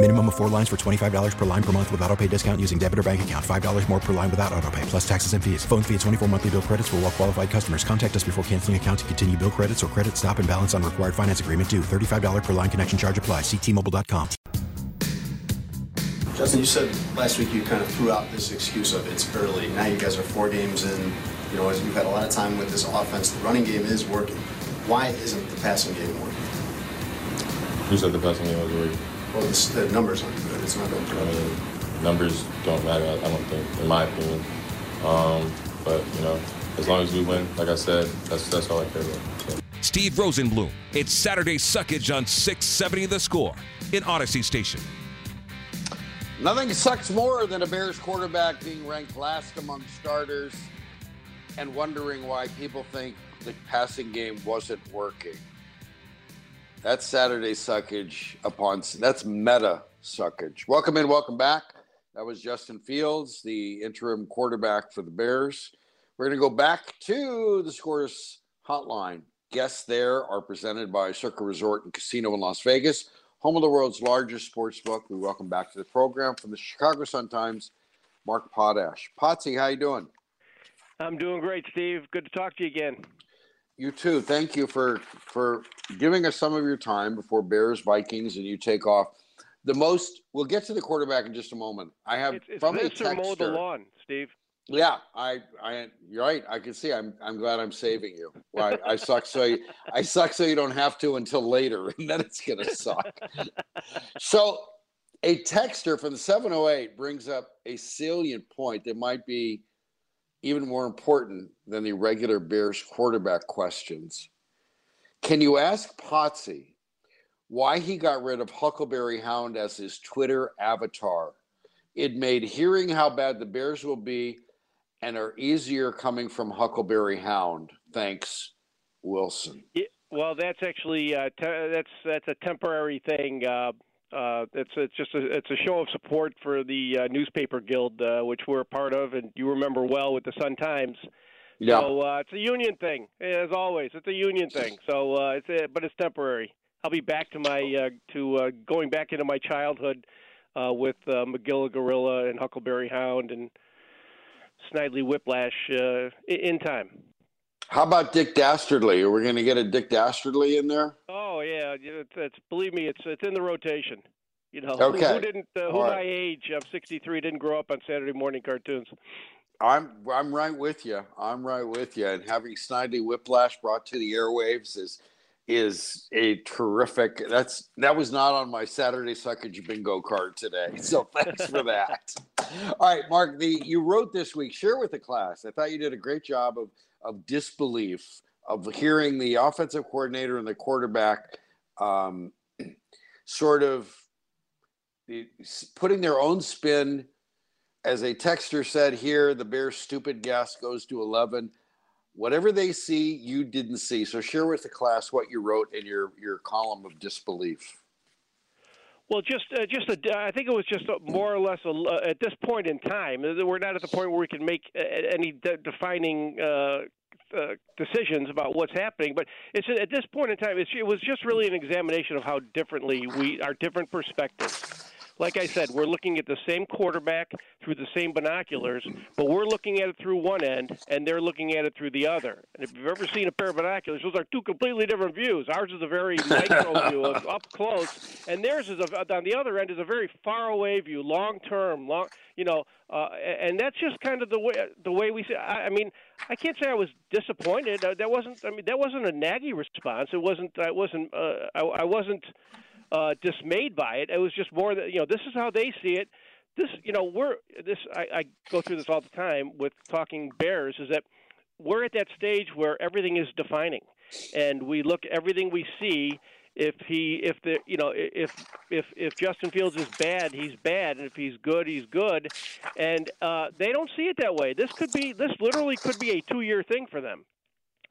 Minimum of four lines for $25 per line per month with auto pay discount using debit or bank account. $5 more per line without auto pay, plus taxes and fees. Phone fee at 24 monthly bill credits for all well qualified customers. Contact us before canceling account to continue bill credits or credit stop and balance on required finance agreement due. $35 per line connection charge apply. Ctmobile.com. Justin, you said last week you kind of threw out this excuse of it's early. Now you guys are four games in. You know, you've had a lot of time with this offense. The running game is working. Why isn't the passing game working? Who said the passing game was working? Well, this, the numbers aren't good. It's not been I mean, numbers don't matter. I I don't think, in my opinion. Um, but you know, as long as we win, like I said, that's that's all I care about. So. Steve Rosenbloom. It's Saturday Suckage on 670 The Score in Audacy Station. Nothing sucks more than a Bears quarterback being ranked last among starters and wondering why people think the passing game wasn't working. That's Saturday suckage upon that's meta suckage. Welcome in, welcome back. That was Justin Fields, the interim quarterback for the Bears. We're going to go back to the scores hotline. Guests there are presented by Circa Resort and Casino in Las Vegas, home of the world's largest sports book. We welcome back to the program from the Chicago Sun Times, Mark Potash. Potsy, how you doing? I'm doing great, Steve. Good to talk to you again. You too. Thank you for for giving us some of your time before Bears Vikings and you take off. The most we'll get to the quarterback in just a moment. I have It's, it's from a Mr. Mow the texter- lawn, Steve. Yeah, I, I, you're right. I can see. I'm, I'm glad I'm saving you. I, I suck so you, I suck so you don't have to until later, and then it's gonna suck. so, a texter from the 708 brings up a salient point that might be even more important than the regular Bears quarterback questions. Can you ask Potsy why he got rid of Huckleberry Hound as his Twitter avatar? It made hearing how bad the Bears will be and are easier coming from Huckleberry Hound. Thanks, Wilson. Yeah, well, that's actually uh, te- that's that's a temporary thing. Uh, uh, it's it's just a, it's a show of support for the uh, newspaper guild, uh, which we're a part of, and you remember well with the Sun Times. Yeah. So uh, it's a union thing, as always. It's a union thing. So uh, it's a, but it's temporary. I'll be back to my uh, to uh, going back into my childhood uh, with uh, Magilla Gorilla and Huckleberry Hound and Snidely Whiplash uh, in time. How about Dick Dastardly? Are we going to get a Dick Dastardly in there? Oh yeah, it's believe me, it's it's in the rotation. You know, who- Okay. who, didn't? Uh, who All my age? I'm 63. Didn't grow up on Saturday morning cartoons. I'm I'm right with you. I'm right with you. And having Snidely Whiplash brought to the airwaves is is a terrific. That's that was not on my Saturday suckage bingo card today. So thanks for that. All right, Mark. The you wrote this week. Share with the class. I thought you did a great job of of disbelief of hearing the offensive coordinator and the quarterback um, sort of putting their own spin as a texter said here, the Bears' stupid guess goes to 11. Whatever they see, you didn't see. So share with the class what you wrote in your, your column of disbelief. Well, just uh, just a, I think it was just a, more or less a, uh, at this point in time. uh, We're not at the point where we can make uh, any de- defining uh, uh, decisions about what's happening. But it's at this point in time, it was just really an examination of how differently we our different perspectives. Like I said, we're looking at the same quarterback through the same binoculars, but we're looking at it through one end, and they're looking at it through the other. And if you've ever seen a pair of binoculars, those are two completely different views. Ours is a very micro view, up close, and theirs is a, on the other end is a very far away view, long term, long. You know, uh, and that's just kind of the way the way we see. I, I mean, I can't say I was disappointed. Uh, that wasn't. I mean, that wasn't a naggy response. It wasn't. I wasn't. Uh, I, I wasn't uh, dismayed by it. It was just more that you know this is how they see it. This you know we're this I, I go through this all the time with talking Bears is that we're at that stage where everything is defining, and we look everything we see. If he, if the, you know, if if if Justin Fields is bad, he's bad, and if he's good, he's good, and uh, they don't see it that way. This could be, this literally could be a two-year thing for them.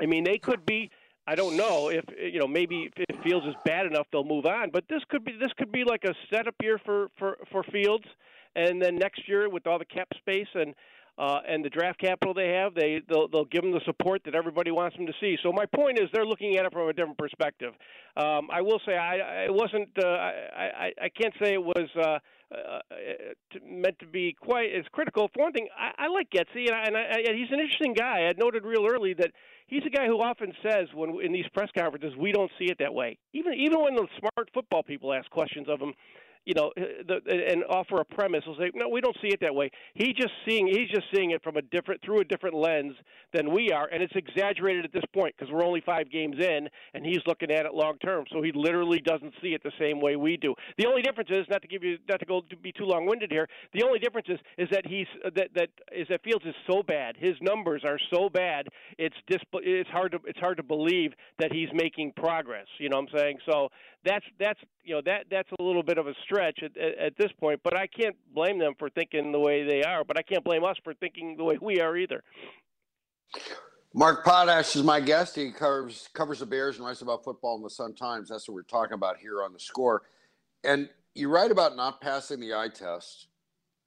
I mean, they could be I don't know if you know maybe if Fields is bad enough they'll move on, but this could be this could be like a setup year for for for Fields, and then next year with all the cap space and uh, and the draft capital they have, they they'll, they'll give them the support that everybody wants them to see. So my point is they're looking at it from a different perspective. Um, I will say I, I wasn't uh, I, I I can't say it was. Uh, uh, meant to be quite as critical. For one thing, I, I like Getsy, and, I, and, I, and he's an interesting guy. I noted real early that he's a guy who often says when in these press conferences we don't see it that way. Even even when the smart football people ask questions of him, you know, uh, the, uh, and offer a premise. Will say, no, we don't see it that way. He just seeing he's just seeing it from a different through a different lens than we are, and it's exaggerated at this point because we're only five games in, and he's looking at it long term. So he literally doesn't see it the same way we do. The only difference is not to give you not to go to be too long winded here. The only difference is is that he's uh, that that is that Fields is so bad. His numbers are so bad. It's dis, it's hard to it's hard to believe that he's making progress. You know what I'm saying? So that's that's you know that that's a little bit of a stretch at, at, at this point. But I can't blame them for thinking the way they are. But I can't blame us for thinking the way we are either. Mark Potash is my guest. He covers covers the Bears and writes about football in the Sun Times. That's what we're talking about here on the score. And you write about not passing the eye test.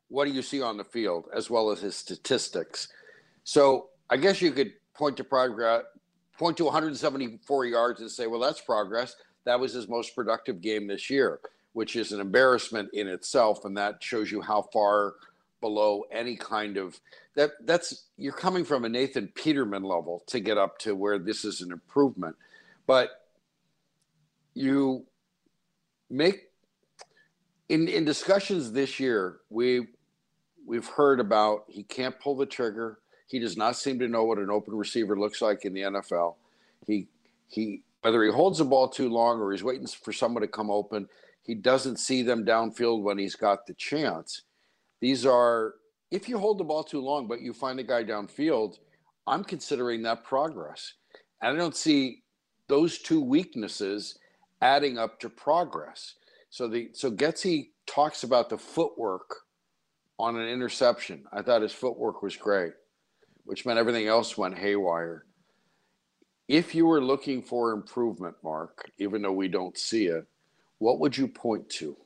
What do you see on the field, as well as his statistics? So I guess you could point to progress, point to 174 yards and say, well, that's progress that was his most productive game this year, which is an embarrassment in itself. And that shows you how far below any kind of that that's you're coming from a Nathan Peterman level to get up to where this is an improvement. But you make in in discussions this year, we we've heard about he can't pull the trigger. He does not seem to know what an open receiver looks like in the NFL. He he whether he holds the ball too long or he's waiting for someone to come open, he doesn't see them downfield when he's got the chance. These are, if you hold the ball too long, but you find a guy downfield, I'm considering that progress. And I don't see those two weaknesses adding up to progress. So the so Getsy talks about the footwork on an interception. I thought his footwork was great, which meant everything else went haywire. If you were looking for improvement, Mark, even though we don't see it, what would you point to?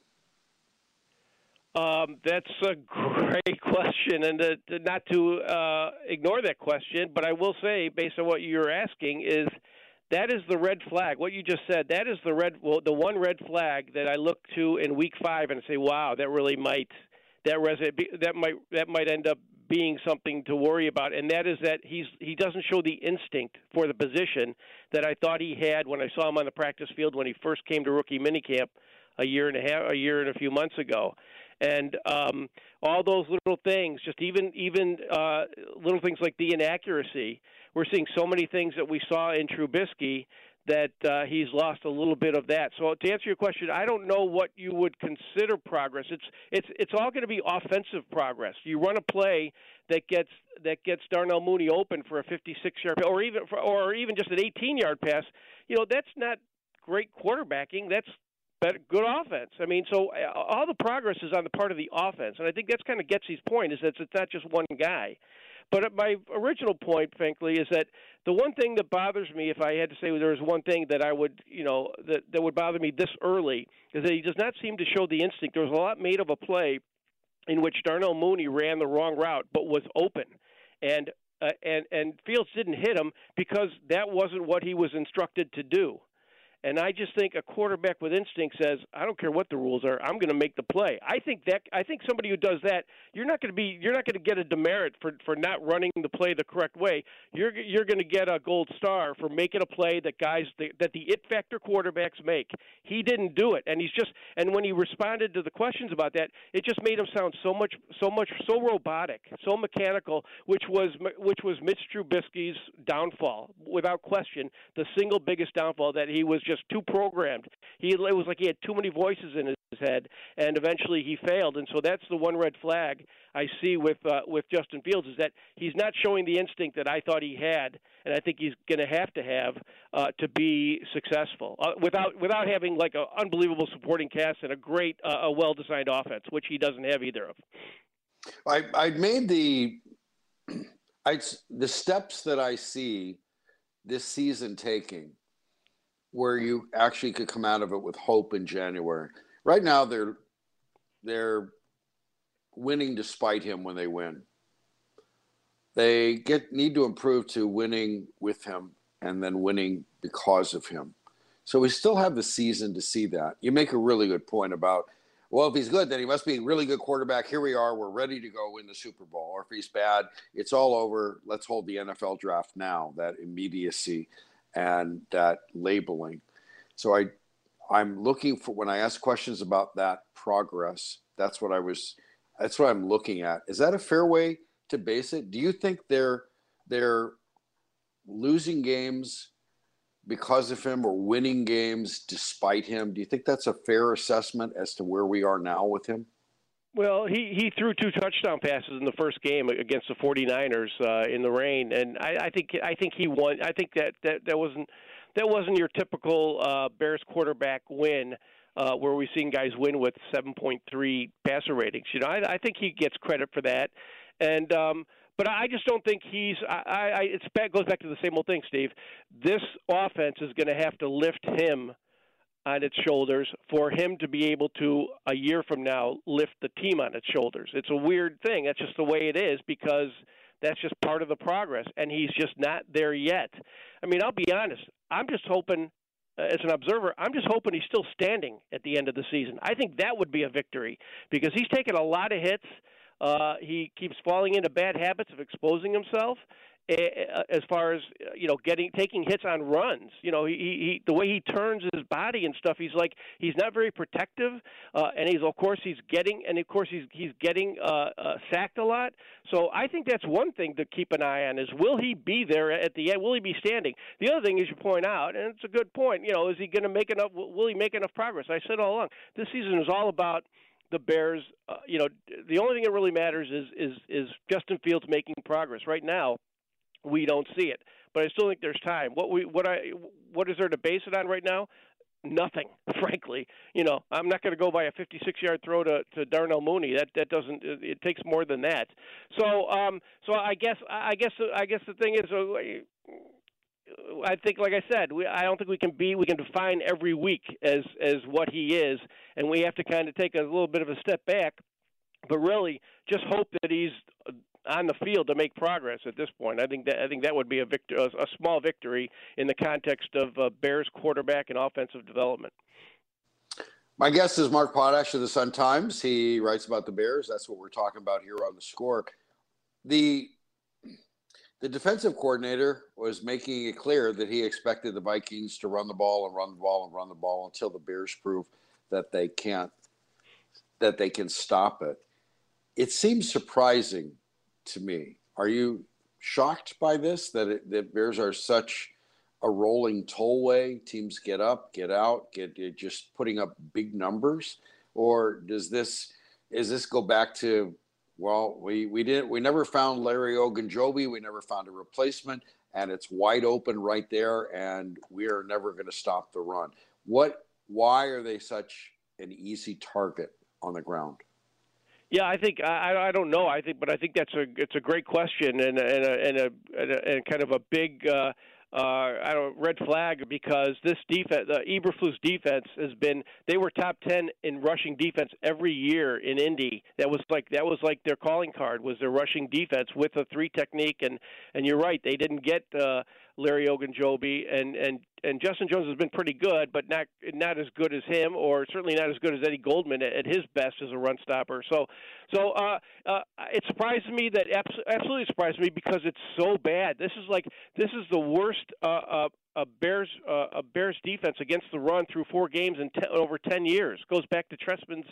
Um, that's a great question, and to, to not to uh, ignore that question, but I will say, based on what you're asking, is that is the red flag. What you just said, that is the red, well, the one red flag that I look to in Week Five and say, "Wow, that really might that that might that might end up being something to worry about, and that is that he's he doesn't show the instinct for the position that I thought he had when I saw him on the practice field when he first came to rookie minicamp a year and a half, a year and a few months ago, and um, all those little things, just even even uh, little things like the inaccuracy. We're seeing so many things that we saw in Trubisky that uh, he's lost a little bit of that. So to answer your question, I don't know what you would consider progress. It's it's it's all going to be offensive progress. You run a play that gets that gets Darnell Mooney open for a 56-yard or even for, or even just an 18-yard pass. You know that's not great quarterbacking. That's good offense. I mean, so uh, all the progress is on the part of the offense, and I think that's kind of Getsy's point is that it's not just one guy. But my original point, frankly, is that the one thing that bothers me, if I had to say there was one thing that I would, you know, that that would bother me this early, is that he does not seem to show the instinct. There was a lot made of a play in which Darnell Mooney ran the wrong route but was open, and uh, and and Fields didn't hit him because that wasn't what he was instructed to do. And I just think a quarterback with instinct says, "I don't care what the rules are. I'm going to make the play." I think that I think somebody who does that, you're not going to be you're not going to get a demerit for for not running the play the correct way. You're you're going to get a gold star for making a play that guys that the it factor quarterbacks make. He didn't do it, and he's just and when he responded to the questions about that, it just made him sound so much so much so robotic, so mechanical, which was which was Mitch Trubisky's downfall without question. The single biggest downfall that he was just just too programmed. He it was like he had too many voices in his head, and eventually he failed. And so that's the one red flag I see with uh, with Justin Fields is that he's not showing the instinct that I thought he had, and I think he's going to have to have uh, to be successful uh, without without having like an unbelievable supporting cast and a great, uh, a well designed offense, which he doesn't have either of. I I made the I the steps that I see this season taking where you actually could come out of it with hope in January. Right now, they're they're winning despite him when they win. They get need to improve to winning with him and then winning because of him. So we still have the season to see that. You make a really good point about well, if he's good, then he must be a really good quarterback. Here we are. We're ready to go win the Super Bowl. Or if he's bad, it's all over. Let's hold the NFL draft now. That immediacy and that labeling. So I I'm looking for when I ask questions about that progress, that's what I was that's what I'm looking at. Is that a fair way to base it? Do you think they're they're losing games because of him or winning games despite him? Do you think that's a fair assessment as to where we are now with him? Well, he, he threw two touchdown passes in the first game against the 49ers uh, in the rain, and I, I think I think he won. I think that that, that wasn't that wasn't your typical uh, Bears quarterback win. Uh, where we've seen guys win with 7.3 passer ratings. You know, I, I think he gets credit for that, and um, but I just don't think he's. I, I it's back goes back to the same old thing, Steve. This offense is going to have to lift him on its shoulders for him to be able to a year from now lift the team on its shoulders. It's a weird thing. That's just the way it is because that's just part of the progress and he's just not there yet. I mean, I'll be honest. I'm just hoping uh, as an observer, I'm just hoping he's still standing at the end of the season. I think that would be a victory because he's taken a lot of hits. Uh, he keeps falling into bad habits of exposing himself, as far as you know getting taking hits on runs. You know he, he the way he turns his body and stuff he's like he's not very protective uh and he's of course he's getting and of course he's he's getting uh, uh sacked a lot. So i think that's one thing to keep an eye on is will he be there at the end? Will he be standing? The other thing is you point out and it's a good point you know is he going to make enough will he make enough progress? I said all along this season is all about the Bears, uh, you know, the only thing that really matters is is is Justin Fields making progress. Right now, we don't see it. But I still think there's time. What we what I what is there to base it on right now? Nothing, frankly. You know, I'm not going to go by a 56-yard throw to, to Darnell Mooney. That that doesn't. It, it takes more than that. So, um, so I guess I guess I guess the thing is, uh, I think, like I said, we, I don't think we can be we can define every week as as what he is, and we have to kind of take a little bit of a step back, but really just hope that he's on the field to make progress at this point. I think that I think that would be a victor, a, a small victory in the context of uh, Bears quarterback and offensive development. My guest is Mark Potash of the Sun Times. He writes about the Bears. That's what we're talking about here on the score. The the defensive coordinator was making it clear that he expected the Vikings to run the ball and run the ball and run the ball until the Bears prove that they can't that they can stop it. It seems surprising to me. Are you shocked by this that it, that Bears are such a rolling tollway? Teams get up, get out, get just putting up big numbers, or does this is this go back to well, we we didn't we never found Larry Ogunjobi, we never found a replacement, and it's wide open right there, and we are never going to stop the run. What? Why are they such an easy target on the ground? Yeah, I think I, I don't know. I think, but I think that's a it's a great question and and a, and, a, and, a, and kind of a big uh, uh, I don't red flag because this defense, uh, Eberflus defense has been they were top ten in rushing defense every year in Indy. That was like that was like their calling card was their rushing defense with a three technique and and you're right they didn't get uh, Larry Ogunjobi, and and and Justin Jones has been pretty good, but not not as good as him, or certainly not as good as Eddie Goldman at, at his best as a run stopper. So, so uh, uh, it surprised me that absolutely surprised me because it's so bad. This is like this is the worst uh, uh, a Bears uh, a Bears defense against the run through four games in ten, over ten years. Goes back to Trestman's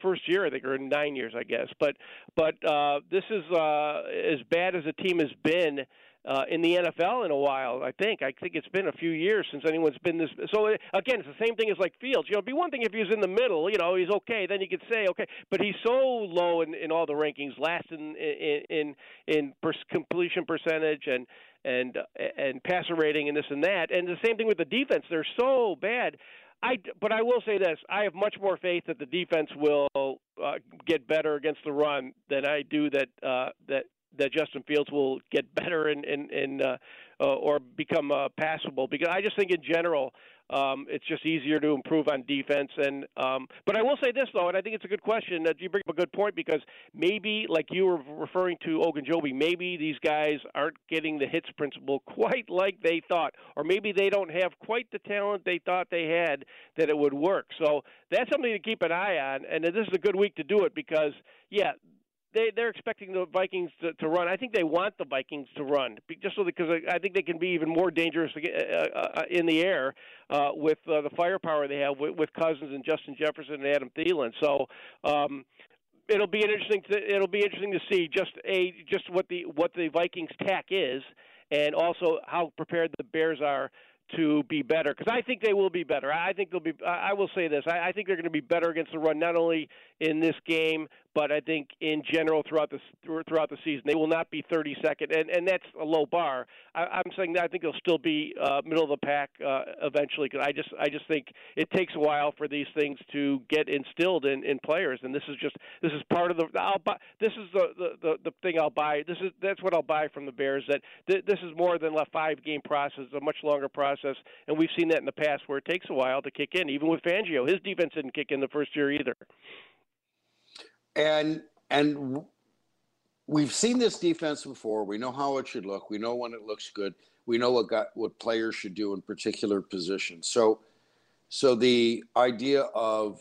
first year, I think, or nine years, I guess. But but uh, this is uh, as bad as a team has been uh, in the NFL in a while. I think. I think it's been a few years since anyone's been this. So again, it's the same thing as like Fields. You know, it'd be one thing if he was in the middle. You know, he's okay. Then you could say okay, but he's so low in, in all the rankings, last in in in, in per- completion percentage and and and passer rating and this and that. And the same thing with the defense. They're so bad. I, but I will say this: I have much more faith that the defense will uh, get better against the run than I do that uh, that that Justin Fields will get better and and, and uh, uh, or become uh, passable. Because I just think in general, um, it's just easier to improve on defense. And um, but I will say this though, and I think it's a good question that you bring up a good point because maybe, like you were referring to Ogunjobi, maybe these guys aren't getting the hits principle quite like they thought, or maybe they don't have quite the talent they thought they had that it would work. So that's something to keep an eye on. And this is a good week to do it because, yeah, they they're expecting the Vikings to, to run. I think they want the Vikings to run just so because I think they can be even more dangerous uh, uh, in the air uh, with uh, the firepower they have with, with Cousins and Justin Jefferson and Adam Thielen. So. Um, It'll be an interesting. To, it'll be interesting to see just a just what the what the Vikings tack is, and also how prepared the Bears are to be better because I think they will be better. I think they'll be. I will say this: I, I think they're going to be better against the run, not only in this game, but I think in general throughout the throughout the season. They will not be 32nd, and and that's a low bar. I, I'm saying that I think they'll still be uh, middle of the pack uh, eventually. Because I just I just think it takes a while for these things to get instilled in, in players, and this is just this is part of the. I'll buy. This is the, the the the thing I'll buy. This is that's what I'll buy from the Bears. That th- this is more than a five game process, a much longer process, and we've seen that in the past where it takes a while to kick in. Even with Fangio, his defense didn't kick in the first year either and and we've seen this defense before. We know how it should look. We know when it looks good. We know what got what players should do in particular positions. So, so the idea of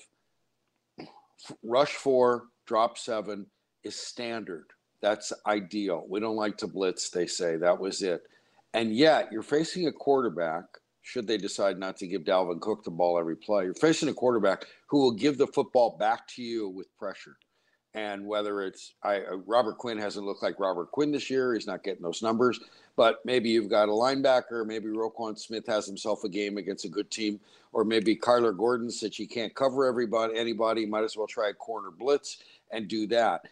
rush four, drop seven is standard. That's ideal. We don't like to blitz. They say that was it, and yet you're facing a quarterback. Should they decide not to give Dalvin Cook the ball every play, you're facing a quarterback who will give the football back to you with pressure and whether it's I, uh, Robert Quinn hasn't looked like Robert Quinn this year. He's not getting those numbers, but maybe you've got a linebacker. Maybe Roquan Smith has himself a game against a good team, or maybe Kyler Gordon said he can't cover everybody. Anybody might as well try a corner blitz and do that.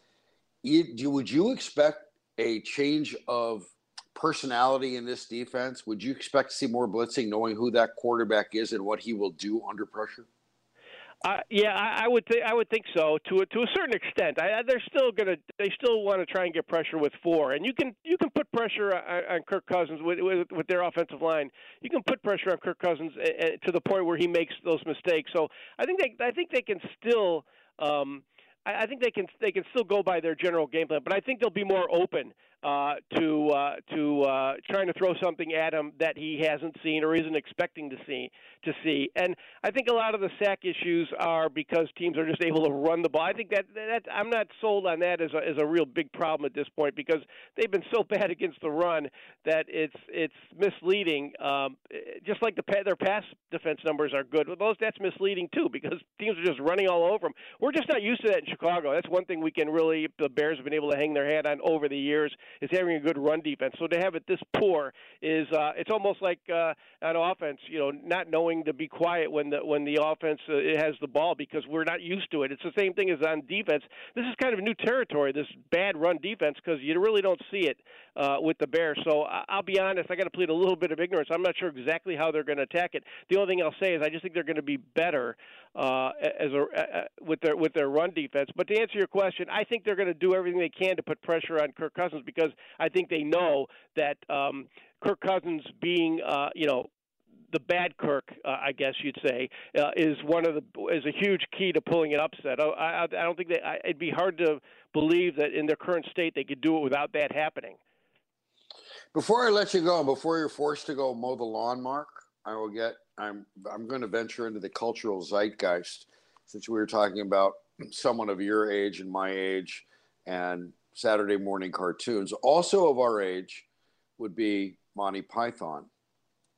You, would you expect a change of personality in this defense? Would you expect to see more blitzing, knowing who that quarterback is and what he will do under pressure? Uh, yeah, I, I would think I would think so to a, to a certain extent. I, they're still gonna they still want to try and get pressure with four, and you can you can put pressure on, on Kirk Cousins with, with with their offensive line. You can put pressure on Kirk Cousins uh, to the point where he makes those mistakes. So I think they I think they can still. Um, I, I think they can they can still go by their general game plan, but I think they'll be more open uh, to uh, to uh, trying to throw something at him that he hasn't seen or isn't expecting to see to see. And I think a lot of the sack issues are because teams are just able to run the ball. I think that that I'm not sold on that as a as a real big problem at this point because they've been so bad against the run that it's it's misleading. Um, just like the their pass defense numbers are good, but those that's misleading too because teams are just running all over them. We're just not used to that in Chicago. That's one thing we can really the Bears have been able to hang their hat on over the years is having a good run defense. So to have it this poor is uh, it's almost like uh, an offense, you know, not knowing to be quiet when the when the offense uh, has the ball because we're not used to it. It's the same thing as on defense. This is kind of new territory, this bad run defense, because you really don't see it uh, with the Bears. So I'll be honest, I got to plead a little bit of ignorance. I'm not sure exactly how they're going to attack it. The only thing I'll say is I just think they're going to be better uh, as a uh, with their with their run defense. But to answer your question, I think they're going to do everything they can to put pressure on Kirk Cousins because I think they know that um, Kirk Cousins being uh, you know the bad Kirk, uh, I guess you'd say, uh, is one of the is a huge key to pulling an upset. I, I, I don't think that I, it'd be hard to believe that in their current state they could do it without that happening. Before I let you go, before you're forced to go mow the lawn, Mark, I will get. I'm I'm going to venture into the cultural zeitgeist, since we were talking about someone of your age and my age, and Saturday morning cartoons. Also of our age would be Monty Python,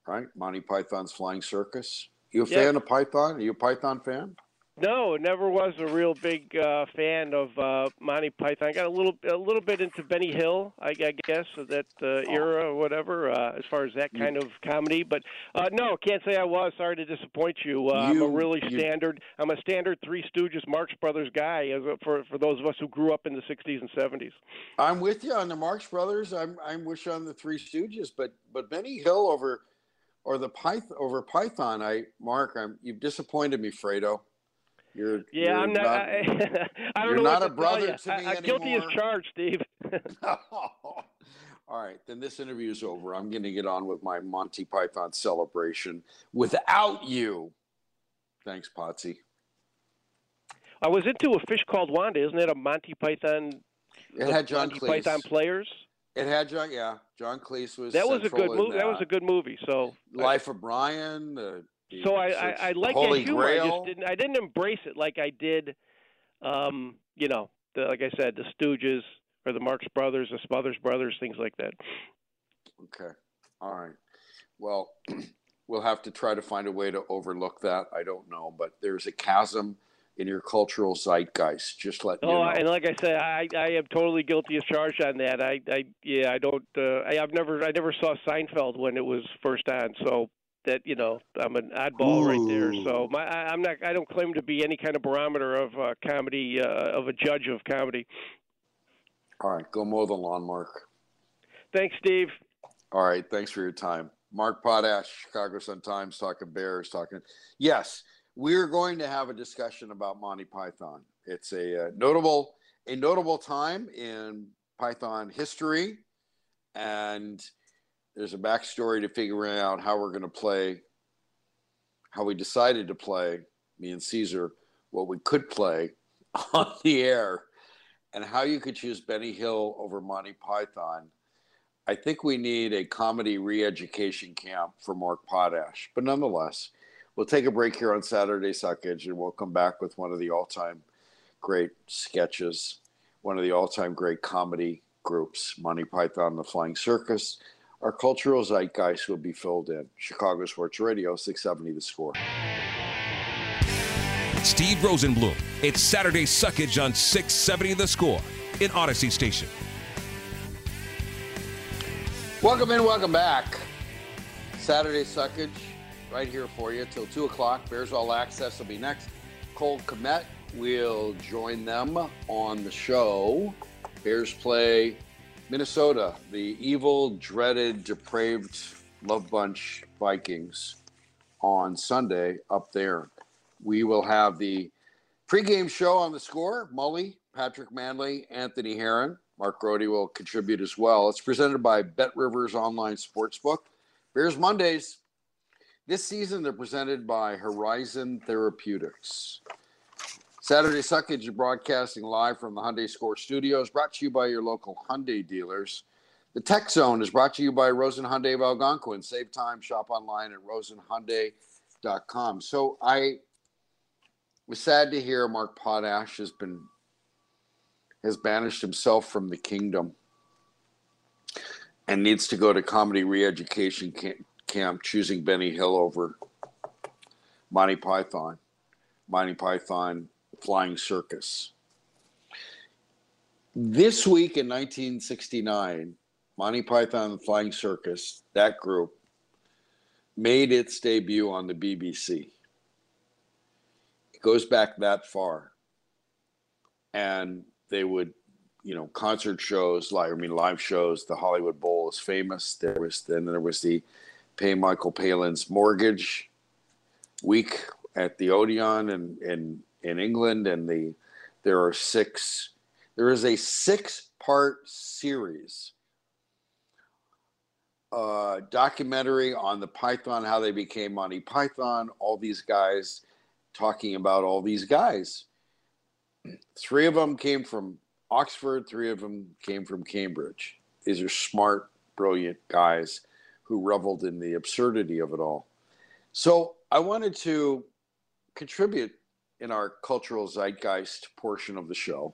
right? Monty Python's Flying Circus. You a Yeah. fan of Python? Are you a Python fan? No, never was a real big uh, fan of uh, Monty Python. I got a little a little bit into Benny Hill, I, I guess, of that uh, era or whatever, uh, as far as that kind of comedy. But uh, no, can't say I was. Sorry to disappoint you. Uh, I'm a You- really you- standard. I'm a standard Three Stooges, Marx Brothers guy. As a, for for those of us who grew up in the '60s and '70s. I'm with you on the Marx Brothers. I'm I'm with you on the Three Stooges, but but Benny Hill over or the Python over Python. I Mark, I'm you've disappointed me, Fredo. You're Yeah, you're I'm not. I, I don't you're know not a to brother to me I, I'm guilty as charged, Steve. All right, then this interview is over. I'm going to get on with my Monty Python celebration without you. Thanks, Potsy. I was into a fish called Wanda. Isn't it a Monty Python? It had John Monty Cleese. Python players. It had John, yeah, John Cleese was. That was a good movie. That was a good movie. So Life of Brian. The so I, I, I like Holy that humor. I just didn't. I didn't embrace it like I did. Um, you know, the, like I said, the Stooges or the Marx Brothers, the Smothers Brothers, things like that. Okay. All right. Well, we'll have to try to find a way to overlook that. I don't know, but there's a chasm in your cultural zeitgeist. Just let you Oh, know. and like I said, I I am totally guilty as charged on that. I I yeah, I don't. Uh, I, I've never I never saw Seinfeld when it was first on, so that you know I'm an oddball right there. So my I, I'm not. I don't claim to be any kind of barometer of uh, comedy uh, of a judge of comedy. All right. Go mow the lawn, Mark. Thanks, Steve. All right. Thanks for your time. Mark Potash, Chicago Sun Times, talking Bears, talking. Yes, we're going to have a discussion about Monty Python. It's a uh, notable, a notable time in Python history, and there's a backstory to figuring out how we're going to play, how we decided to play, me and Caesar, what we could play on the air, and how you could choose Benny Hill over Monty Python. I think we need a comedy re-education camp for Mark Potash. But nonetheless, we'll take a break here on Saturday Suckage, and we'll come back with one of the all-time great sketches, one of the all-time great comedy groups, Monty Python the Flying Circus. Our cultural zeitgeist will be filled in. Chicago Sports Radio, 670 The Score. Steve Rosenbloom. It's Saturday Suckage on 670 The Score in Audacy Station. Welcome in, welcome back. Saturday Suckage right here for you till 2 o'clock. Bears All Access will be next. Cole Kmet will join them on the show. Bears play Minnesota, the evil, dreaded, depraved Love Bunch Vikings on Sunday up there. We will have the pregame show on the score. Mully, Patrick Mannelly, Anthony Herron. Mark Grote will contribute as well. It's presented by Bet Rivers Online Sportsbook. Bears Mondays. This season, they're presented by Horizon Therapeutics. Saturday Suckage broadcasting live from the Hyundai Score Studios, brought to you by your local Hyundai dealers. The Tech Zone is brought to you by Rosen Hyundai of Algonquin. Save time, shop online at rosenhyundai.com. So I was sad to hear Mark Potash has been has banished himself from the kingdom and needs to go to comedy re-education camp, camp choosing Benny Hill over Monty Python. Monty Python Flying Circus. This week in 1969, Monty Python and the Flying Circus, that group, made its debut on the BBC. It goes back that far. And they would, you know, concert shows, like I mean, live shows. The Hollywood Bowl is famous. There was then there was the Pay Michael Palin's Mortgage week at the Odeon and, in in England, and the there are six. There is a six-part series uh, documentary on the Python, how they became Monty Python. All these guys talking about all these guys. Three of them came from Oxford. Three of them came from Cambridge. These are smart, brilliant guys who reveled in the absurdity of it all. So I wanted to contribute in our cultural zeitgeist portion of the show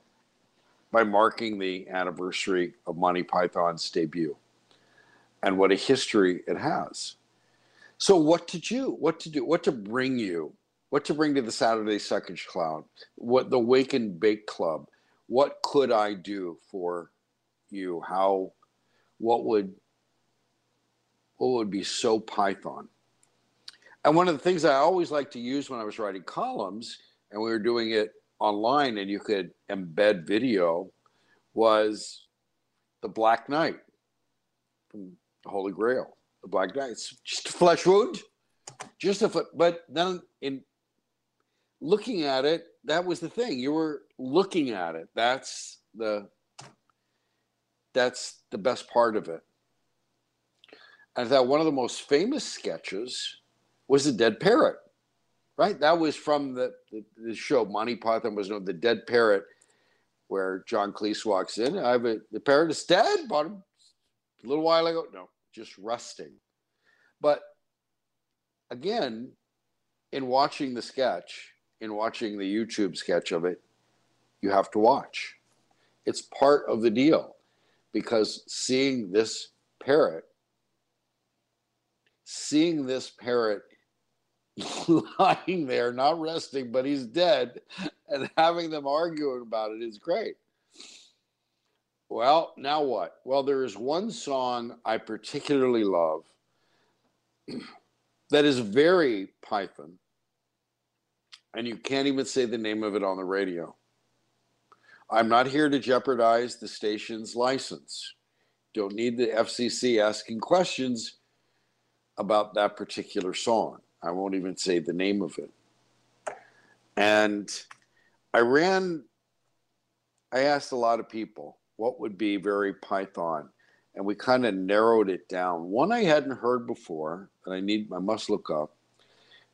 by marking the anniversary of Monty Python's debut and what a history it has. So, what to do? What to do? What to bring you? What to bring to the Saturday Suckage Cloud? What the Wake and Bake Club? What could I do for you? How? What would? What would be so Python? And one of the things I always like to use when I was writing columns, and we were doing it online, and you could embed video, was the Black Knight from the Holy Grail. The Black Knight. It's just a flesh wound, just a foot. But then in looking at it, that was the thing. You were looking at it. That's the that's the best part of it. And I thought one of the most famous sketches was the dead parrot, right? That was from the, the, the show Monty Python was known the dead parrot, where John Cleese walks in. I have a, the parrot is dead. Bought him a little while ago. No, just rusting. But again, in watching the sketch, in watching the YouTube sketch of it, you have to watch. It's part of the deal because seeing this parrot, seeing this parrot lying there, not resting, but he's dead, and having them arguing about it is great. Well, now what? Well, there is one song I particularly love that is very Python, and you can't even say the name of it on the radio. I'm not here to jeopardize the station's license. Don't need the FCC asking questions about that particular song. I won't even say the name of it. And I ran, I asked a lot of people what would be very Python, and we kind of narrowed it down. One I hadn't heard before, and I need, I must look up,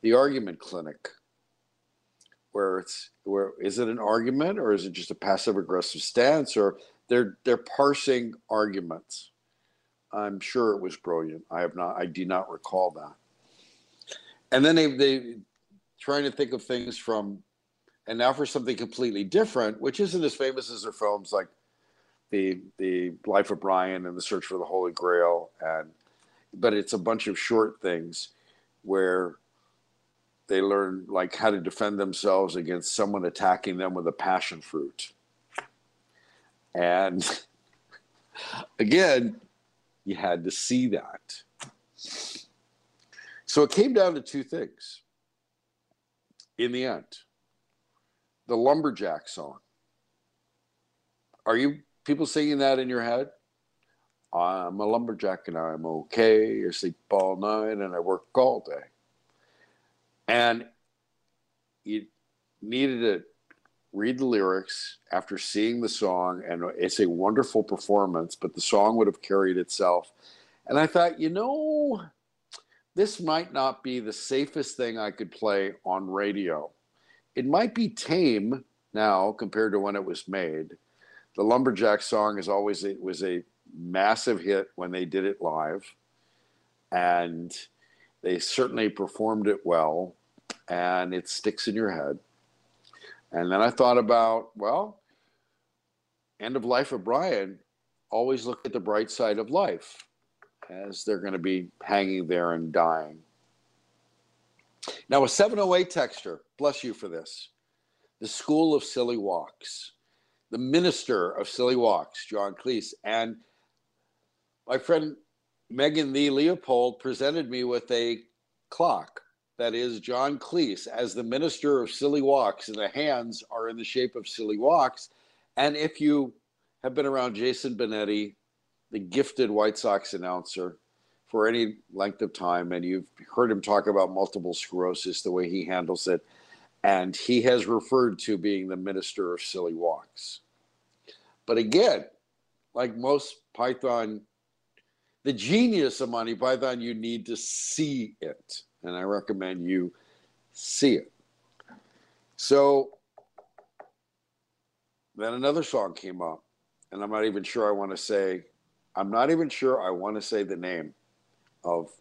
the Argument Clinic, where it's where is it an argument or is it just a passive aggressive stance or they're they're parsing arguments. I'm sure it was brilliant. I have not, I do not recall that and then they they trying to think of things from and now for something completely different which isn't as famous as their films like the the life of brian and the search for the holy grail and but it's a bunch of short things where they learn like how to defend themselves against someone attacking them with a passion fruit. And again you had to see that so it came down to two things in the end the lumberjack song. Are you people singing that in your head? I'm a lumberjack and I'm okay. I sleep all night and I work all day. And you needed to read the lyrics after seeing the song, and it's a wonderful performance, but the song would have carried itself. And I thought, you know, this might not be the safest thing I could play on radio. It might be tame now compared to when it was made. The Lumberjack song is always it was a massive hit when they did it live, and they certainly performed it well, and it sticks in your head. And then I thought about, well, end of life of Brian, always look at the bright side of life as they're going to be hanging there and dying. Now, a 708 texture, bless you for this. The School of Silly Walks, the minister of Silly Walks, John Cleese, and my friend Megan Lee Leopold presented me with a clock that is John Cleese as the minister of Silly Walks, and the hands are in the shape of silly walks. And if you have been around Jason Benetti, the gifted White Sox announcer for any length of time, and you've heard him talk about multiple sclerosis, the way he handles it. And he has referred to being the minister of silly walks. But again, like most Python, the genius of Monty Python, you need to see it. And I recommend you see it. So then another song came up, and I'm not even sure I want to say I'm not even sure I want to say the name of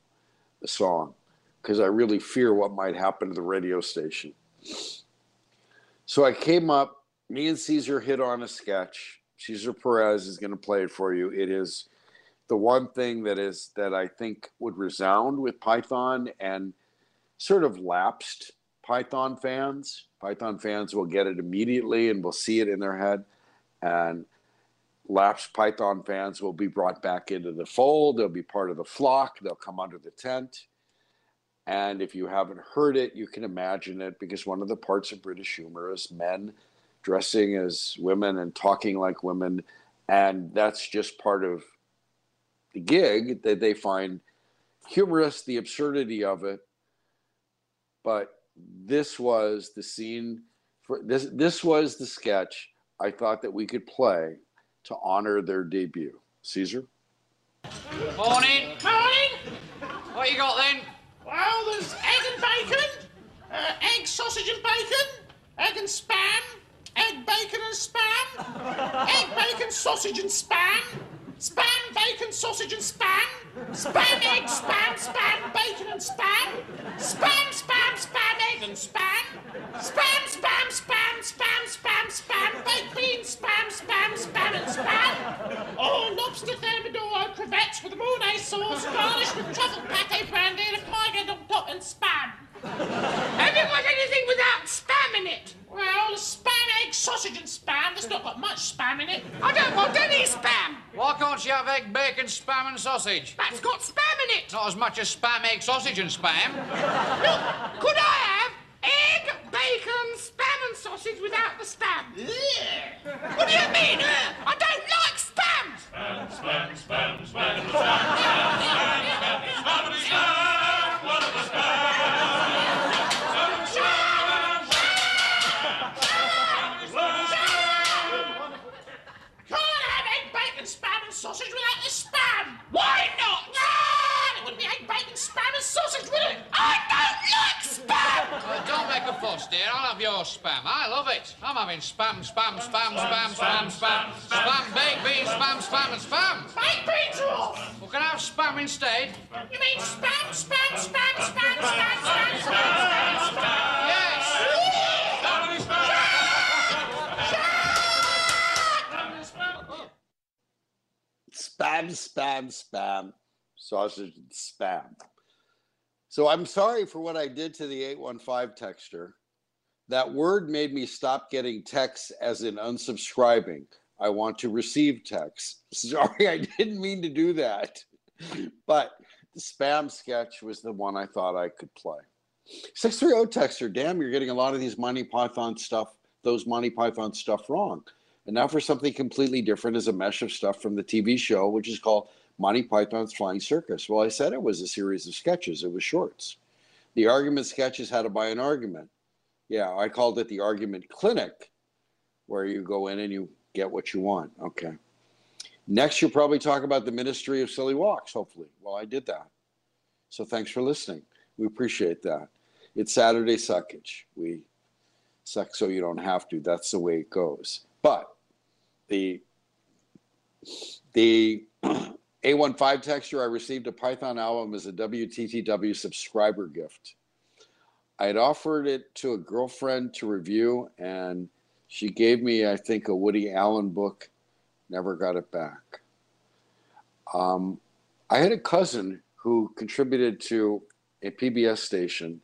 the song because I really fear what might happen to the radio station. So I came up, me and Caesar hit on a sketch. Caesar Perez is going to play it for you. It is the one thing that is that I think would resound with Python and sort of lapsed Python fans. Python fans will get it immediately and will see it in their head. And lapsed Python fans will be brought back into the fold. They'll be part of the flock. They'll come under the tent. And if you haven't heard it, you can imagine it because one of the parts of British humor is men dressing as women and talking like women. And that's just part of the gig that they find humorous, the absurdity of it. But this was the scene for this this was the sketch I thought that we could play to honor their debut. Caesar? Morning. Morning. What you got then? Well, there's egg and bacon, uh, egg, sausage and bacon, egg and spam, egg, bacon and spam, egg, bacon, sausage and spam, spam, bacon, sausage and spam, spam, egg, spam, spam, bacon and spam, spam, spam, spam, egg and spam, spam, spam, spam, spam, spam, spam, baked beans, spam, spam, spam and spam. Oh, lobster thermidor crevettes with Mornay sauce, garnished with truffle pate brandy and a pie on top and spam. Have you got anything without spam in it? Well, spam, egg, sausage and spam. There's not got much spam in it. I don't want any spam. Why can't you have egg, bacon, spam, and sausage? That's got spam in it. Not as much as spam, egg, sausage, and spam. Look, could I have egg, bacon, spam and sausage without the spam? What do you mean? uh? I don't like spam. Spam, spam, spam, spam, spam, spam, What of the Can't sausage without the spam. Why not? No, it wouldn't be egg bacon, spam, and sausage, would it? I don't like spam. Well, don't make a fuss, dear. I'll have your spam. I love it. I'm having spam, spam, spam, spam, spam, spam, spam, baked beans, spam, spam, and spam. Baked beans are off. Well, can have spam instead? You mean spam, spam, spam, spam, spam, spam, spam, spam? Yes. Spam, spam, spam, sausage and spam. So I'm sorry for what I did to the 815 texture. That word made me stop getting texts as in unsubscribing. I want to receive texts. Sorry, I didn't mean to do that. But the spam sketch was the one I thought I could play. 630 texture, damn, you're getting a lot of these Monty Python stuff, those Monty Python stuff wrong. And now for something completely different is a mesh of stuff from the TV show, which is called Monty Python's Flying Circus. Well, I said it was a series of sketches, it was shorts. The argument sketches how to buy an argument. Yeah, I called it the argument clinic, where you go in and you get what you want. Okay. Next, you'll probably talk about the Ministry of Silly Walks, hopefully. Well, I did that. So thanks for listening. We appreciate that. It's Saturday Suckage. We suck so you don't have to. That's the way it goes. But the the A15 texture, I received a Python album as a WTTW subscriber gift. I had offered it to a girlfriend to review, and she gave me, I think, a Woody Allen book. Never got it back. Um, I had a cousin who contributed to a PBS station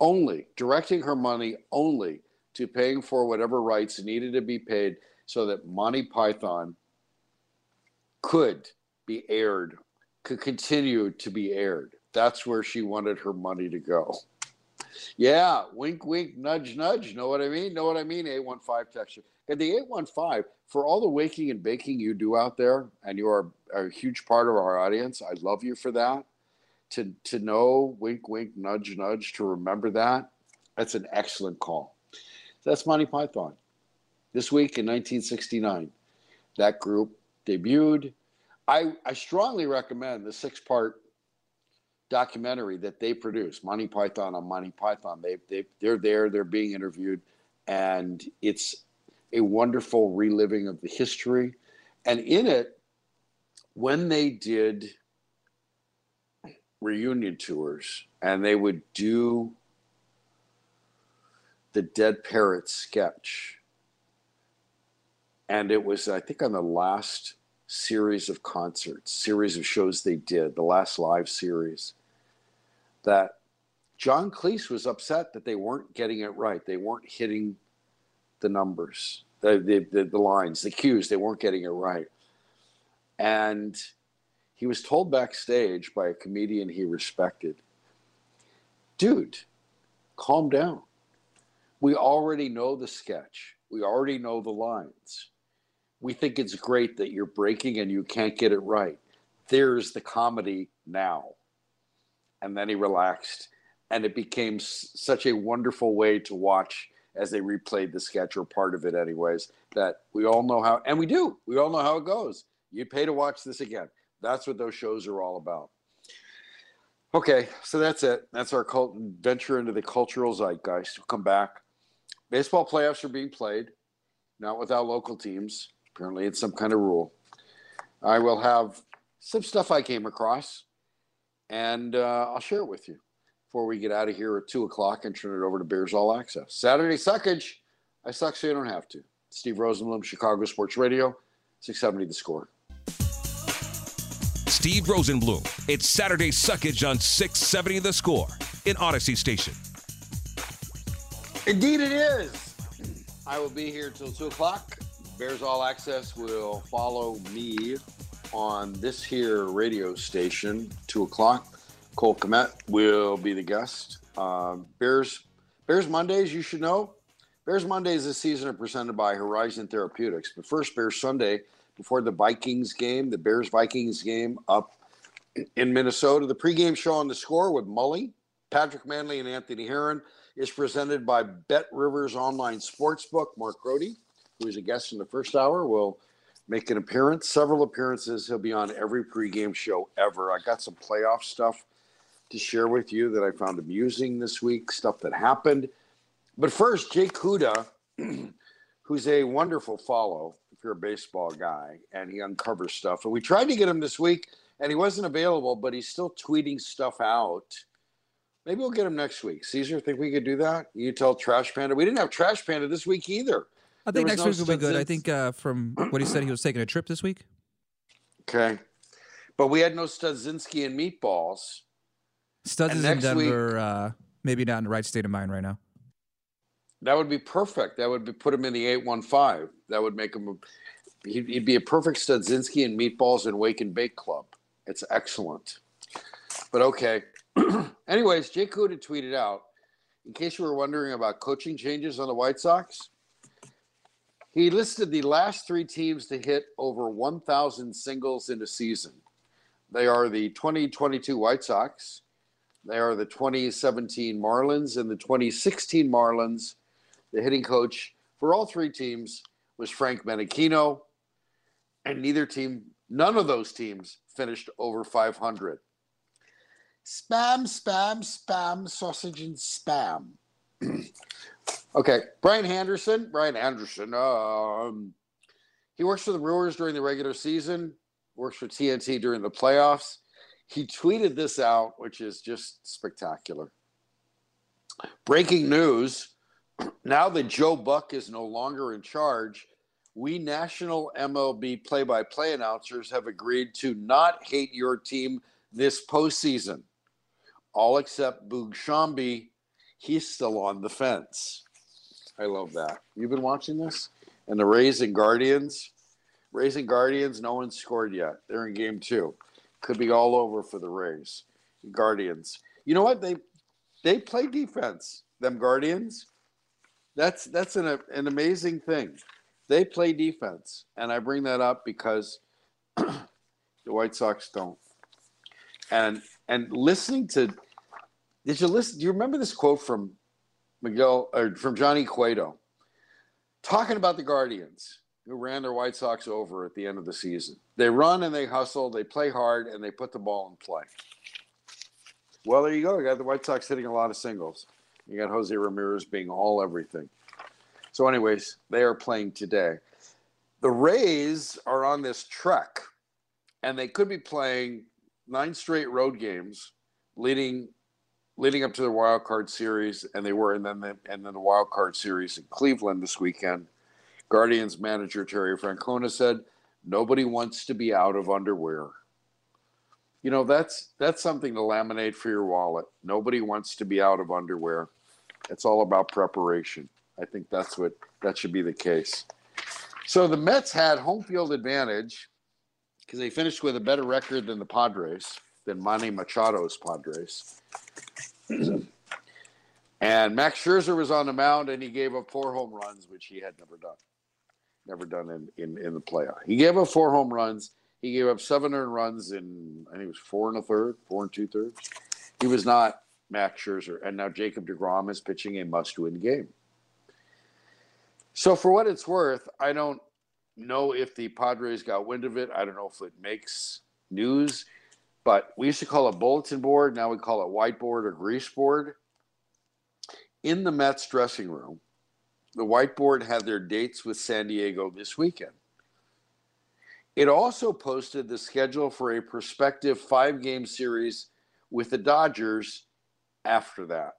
only, directing her money only to paying for whatever rights needed to be paid so that Monty Python could be aired, could continue to be aired. That's where she wanted her money to go. Yeah, wink, wink, nudge, nudge. Know what I mean? Know what I mean? 815 texture. And the 815, for all the waking and baking you do out there, and you are a huge part of our audience, I love you for that. To, to know, wink, wink, nudge, nudge, to remember that, that's an excellent call. That's Monty Python. This week in 1969, that group debuted. I, I strongly recommend the six part documentary that they produce, Monty Python on Monty Python. They, they, they're there, they're being interviewed, and it's a wonderful reliving of the history. And in it, when they did reunion tours and they would do the Dead Parrot sketch. And it was, I think, on the last series of concerts, series of shows they did, the last live series, that John Cleese was upset that they weren't getting it right. They weren't hitting the numbers, the, the, the, the lines, the cues, they weren't getting it right. And he was told backstage by a comedian he respected, dude, calm down. We already know the sketch. We already know the lines. We think it's great that you're breaking and you can't get it right. There's the comedy now. And then he relaxed, and it became s- such a wonderful way to watch as they replayed the sketch or part of it, anyways. That we all know how, and we do. We all know how it goes. You pay to watch this again. That's what those shows are all about. Okay, so that's it. That's our cult venture into the cultural zeitgeist. We'll come back. Baseball playoffs are being played, not without local teams. Apparently, it's some kind of rule. I will have some stuff I came across, and uh, I'll share it with you before we get out of here at 2 o'clock and turn it over to Bears All Access. Saturday Suckage. I suck so you don't have to. Steve Rosenbloom, Chicago Sports Radio, 670 The Score. Steve Rosenbloom. It's Saturday Suckage on 670 The Score in Audacy Station. Indeed, it is. I will be here till 2 o'clock. Bears All Access will follow me on this here radio station, 2 o'clock. Cole Kmet will be the guest. Um, Bears, Bears Mondays, you should know. Bears Mondays this season are presented by Horizon Therapeutics. But first, Bears Sunday, before the Vikings game, the Bears Vikings game up in Minnesota. The pregame show on the score with Mully, Patrick Mannelly, and Anthony Herron is presented by Bet Rivers Online Sportsbook. Mark Grote, who is a guest in the first hour, will make an appearance, several appearances. He'll be on every pregame show ever. I got some playoff stuff to share with you that I found amusing this week, stuff that happened. But first, Jay Cuda, who's a wonderful follow if you're a baseball guy, and he uncovers stuff. And we tried to get him this week, and he wasn't available, but he's still tweeting stuff out. Maybe we'll get him next week. Caesar, think we could do that? You tell Trash Panda. We didn't have Trash Panda this week either. I think next no week will be good. I think uh, from what he said, he was taking a trip this week. Okay. But we had no Studzinski and meatballs. Studs is in next week- Denver. Uh, maybe not in the right state of mind right now. That would be perfect. That would be, put him in the 815. That would make him, a, he'd, he'd be a perfect Studzinski and meatballs and Wake and Bake Club. It's excellent. But okay. Anyways, Jay Cuda tweeted out, in case you were wondering about coaching changes on the White Sox, he listed the last three teams to hit over 1,000 singles in a season. They are the 2022 White Sox, they are the 2017 Marlins, and the 2016 Marlins. The hitting coach for all three teams was Frank Menechino, and neither team, none of those teams finished over 500. Spam, spam, spam, sausage and spam. okay, Brian Henderson. Brian Anderson. Um, he works for the Brewers during the regular season. Works for TNT during the playoffs. He tweeted this out, which is just spectacular. Breaking news: Now that Joe Buck is no longer in charge, we national MLB play-by-play announcers have agreed to not hate your team this postseason. All except Boog Sciambi, he's still on the fence. I love that. You've been watching this? And the Rays and Guardians. Rays and Guardians, no one scored yet. They're in game two. Could be all over for the Rays. Guardians. You know what? They they play defense. Them Guardians. That's that's an an amazing thing. They play defense. And I bring that up because the White Sox don't. And and listening to did you listen do you remember this quote from Miguel or from Johnny Cueto talking about the Guardians who ran their White Sox over at the end of the season. They run and they hustle, they play hard, and they put the ball in play. Well, there you go. You got the White Sox hitting a lot of singles. You got Jose Ramirez being all everything. So, anyways, they are playing today. The Rays are on this trek, and they could be playing nine straight road games leading leading up to the wild card series, and they were, and then the, and then the wild card series in Cleveland this weekend. Guardians manager Terry Francona said, "Nobody wants to be out of underwear." You know that's that's something to laminate for your wallet. Nobody wants to be out of underwear. It's all about preparation. I think that's what that should be the case. So the Mets had home field advantage because they finished with a better record than the Padres, than Manny Machado's Padres. And Max Scherzer was on the mound and he gave up four home runs, which he had never done. Never done in, in, in the playoff. He gave up four home runs. He gave up seven earned runs in, I think it was four and a third, four and two thirds. He was not Max Scherzer. And now Jacob DeGrom is pitching a must win game. So, for what it's worth, I don't know if the Padres got wind of it. I don't know if it makes news, but we used to call it bulletin board. Now we call it whiteboard or grease board. In the Mets dressing room, the whiteboard had their dates with San Diego this weekend. It also posted the schedule for a prospective five game series with the Dodgers after that.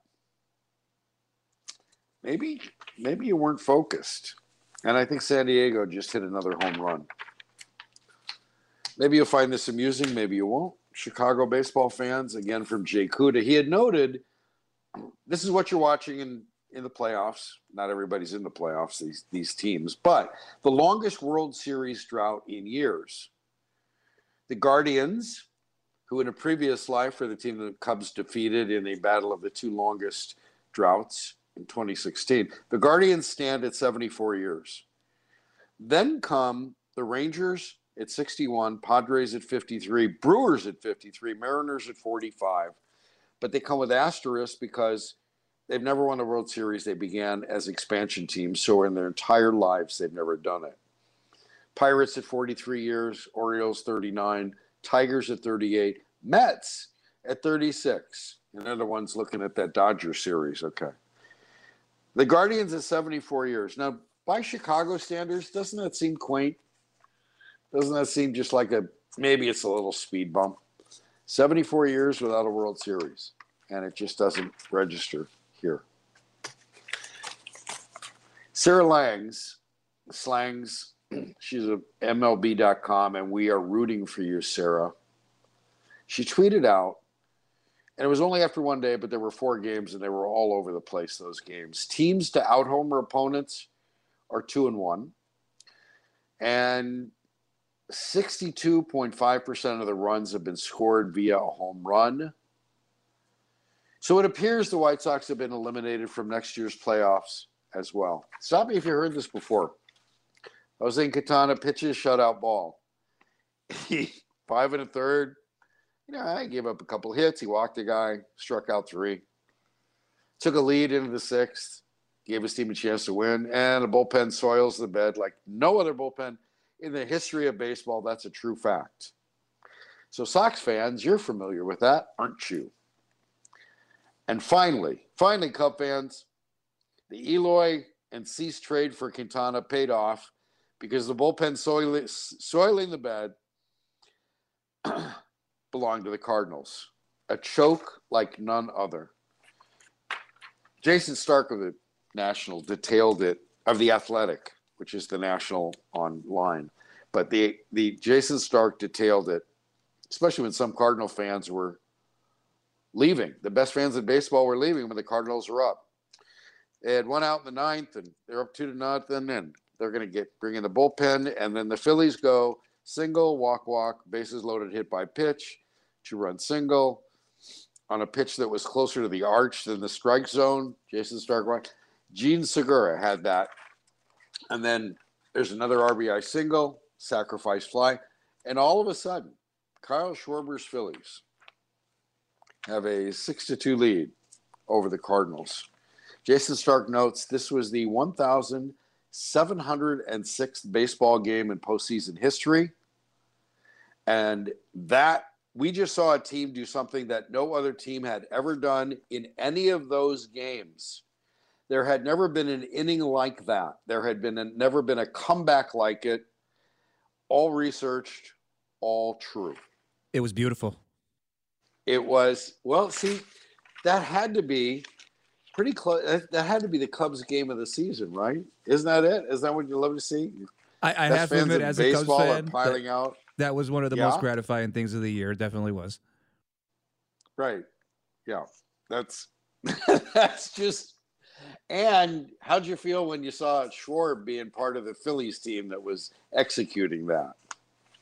Maybe, maybe you weren't focused. And I think San Diego just hit another home run. Maybe you'll find this amusing, maybe you won't. Chicago baseball fans, again from Jay Cuda, he had noted this is what you're watching in, in the playoffs. Not everybody's in the playoffs, these, these teams, but the longest World Series drought in years. The Guardians, who in a previous life were the team the Cubs defeated in a battle of the two longest droughts in 2016. The Guardians stand at 74 years. Then come the Rangers at 61, Padres at 53, Brewers at 53, Mariners at 45. But they come with asterisks because they've never won a World Series. They began as expansion teams, so in their entire lives, they've never done it. Pirates at 43 years, Orioles 39, Tigers at 38, Mets at 36. And they're ones looking at that Dodger series. Okay. The Guardians at 74 years. Now, by Chicago standards, doesn't that seem quaint? Doesn't that seem just like a maybe it's a little speed bump? 74 years without a World Series, and it just doesn't register here. Sarah Langs, Slangs, she's a MLB.com, and we are rooting for you, Sarah. She tweeted out and it was only after one day, but there were four games and they were all over the place, those games. Teams to out homer opponents are two and one. And 62.5% of the runs have been scored via a home run. So it appears the White Sox have been eliminated from next year's playoffs as well. Stop me if you heard this before. Jose Quintana pitches shutout ball. Five and a third, you know, I gave up a couple hits. He walked a guy, struck out three, took a lead into the sixth, gave his team a chance to win, and the bullpen soils the bed like no other bullpen in the history of baseball. That's a true fact. So, Sox fans, you're familiar with that, aren't you? And finally, finally, Cub fans, the Eloy and Cease trade for Quintana paid off because the bullpen soiling, soiling the bed belonged to the Cardinals. A choke like none other. Jayson Stark of the National detailed it of the Athletic, which is the National online. But the the Jayson Stark detailed it, especially when some Cardinal fans were leaving. The best fans in baseball were leaving when the Cardinals were up. They had one out in the ninth, and they're up two to nothing, and they're going to get bring in the bullpen, and then the Phillies go single, walk, walk, bases loaded, hit by pitch two run single on a pitch that was closer to the arch than the strike zone. Jayson Stark, Jean Segura had that. And then there's another RBI single, sacrifice fly. And all of a sudden, Kyle Schwarber's Phillies have a 6 to 2 lead over the Cardinals. Jayson Stark notes this was the 1,706th baseball game in postseason history. And that we just saw a team do something that no other team had ever done in any of those games. There had never been an inning like that. There had been a, never been a comeback like it. All researched, all true. It was beautiful. It was well. See, that had to be pretty close. That, that had to be the Cubs game of the season, right? Isn't that it? Is that what you love to see? I, I have to admit, as a Cubs fan, piling that, out. that was one of the Yeah? most gratifying things of the year. It definitely was. Right. Yeah. That's that's just. And how'd you feel when you saw Schwarb being part of the Phillies team that was executing that?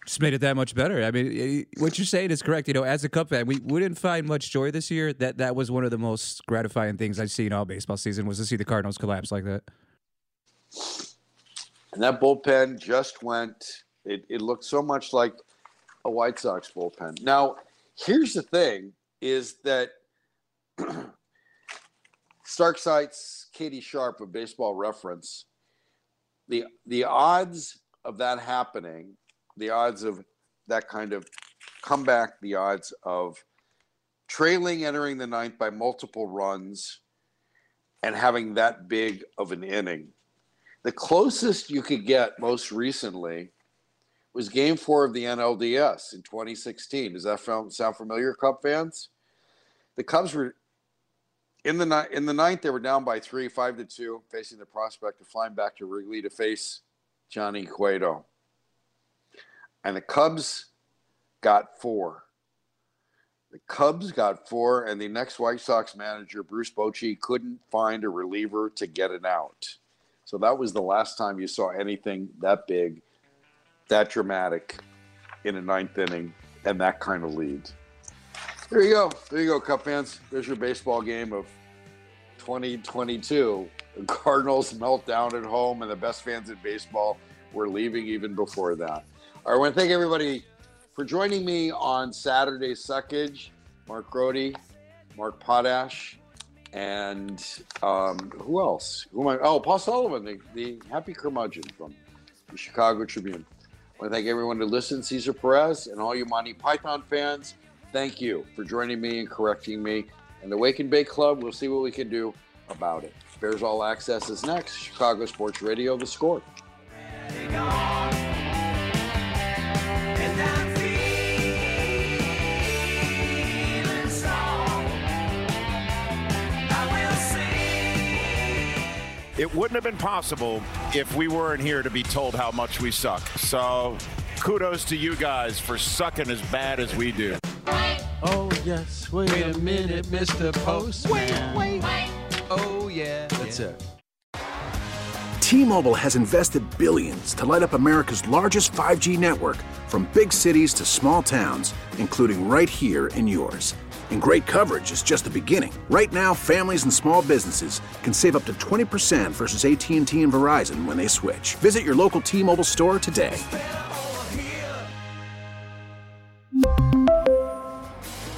Just made it that much better. I mean, eh, what you're saying is correct. You know, as a Cup fan, we, didn't find much joy this year. That that was one of the most gratifying things I've seen all baseball season was to see the Cardinals collapse like that. And that bullpen just went, it, it looked so much like a White Sox bullpen. Now, here's the thing is that Stark cites Katie Sharp of Baseball Reference. The, the odds of that happening, the odds of that kind of comeback, the odds of trailing entering the ninth by multiple runs and having that big of an inning the closest you could get most recently was game four of the NLDS in 2016. Does that sound familiar, Cub fans? The Cubs were in the ni- in the ninth. They were down by three, five to two, facing the prospect of flying back to Wrigley to face Johnny Cueto, and the Cubs got four. The Cubs got four, and the next White Sox manager, Bruce Bochy, couldn't find a reliever to get it out. So that was the last time you saw anything that big, that dramatic in a ninth inning and that kind of lead. There you go. There you go, Cup fans. There's your baseball game of 2022. The Cardinals meltdown at home, and the best fans in baseball were leaving even before that. All right, I want to thank everybody for joining me on Saturday Suckage. Mark Grote, Mark Potash, and um, who else? Who am I? Oh, Paul Sullivan, the, the happy curmudgeon from the Chicago Tribune. I want to thank everyone who listened, Cesar Perez, and all you Monty Python fans. Thank you for joining me and correcting me. And the Wake and Bake Club, we'll see what we can do about it. Bears All Access is next. Chicago Sports Radio, The Score. It wouldn't have been possible if we weren't here to be told how much we suck. So kudos to you guys for sucking as bad as we do. Yes. Wait, a minute, Mr. Postman. Wait, wait. Oh, yeah. That's it. T-Mobile has invested billions to light up America's largest 5G network from big cities to small towns, including right here in yours. And great coverage is just the beginning. Right now, families and small businesses can save up to 20% versus AT&T and Verizon when they switch. Visit your local T-Mobile store today.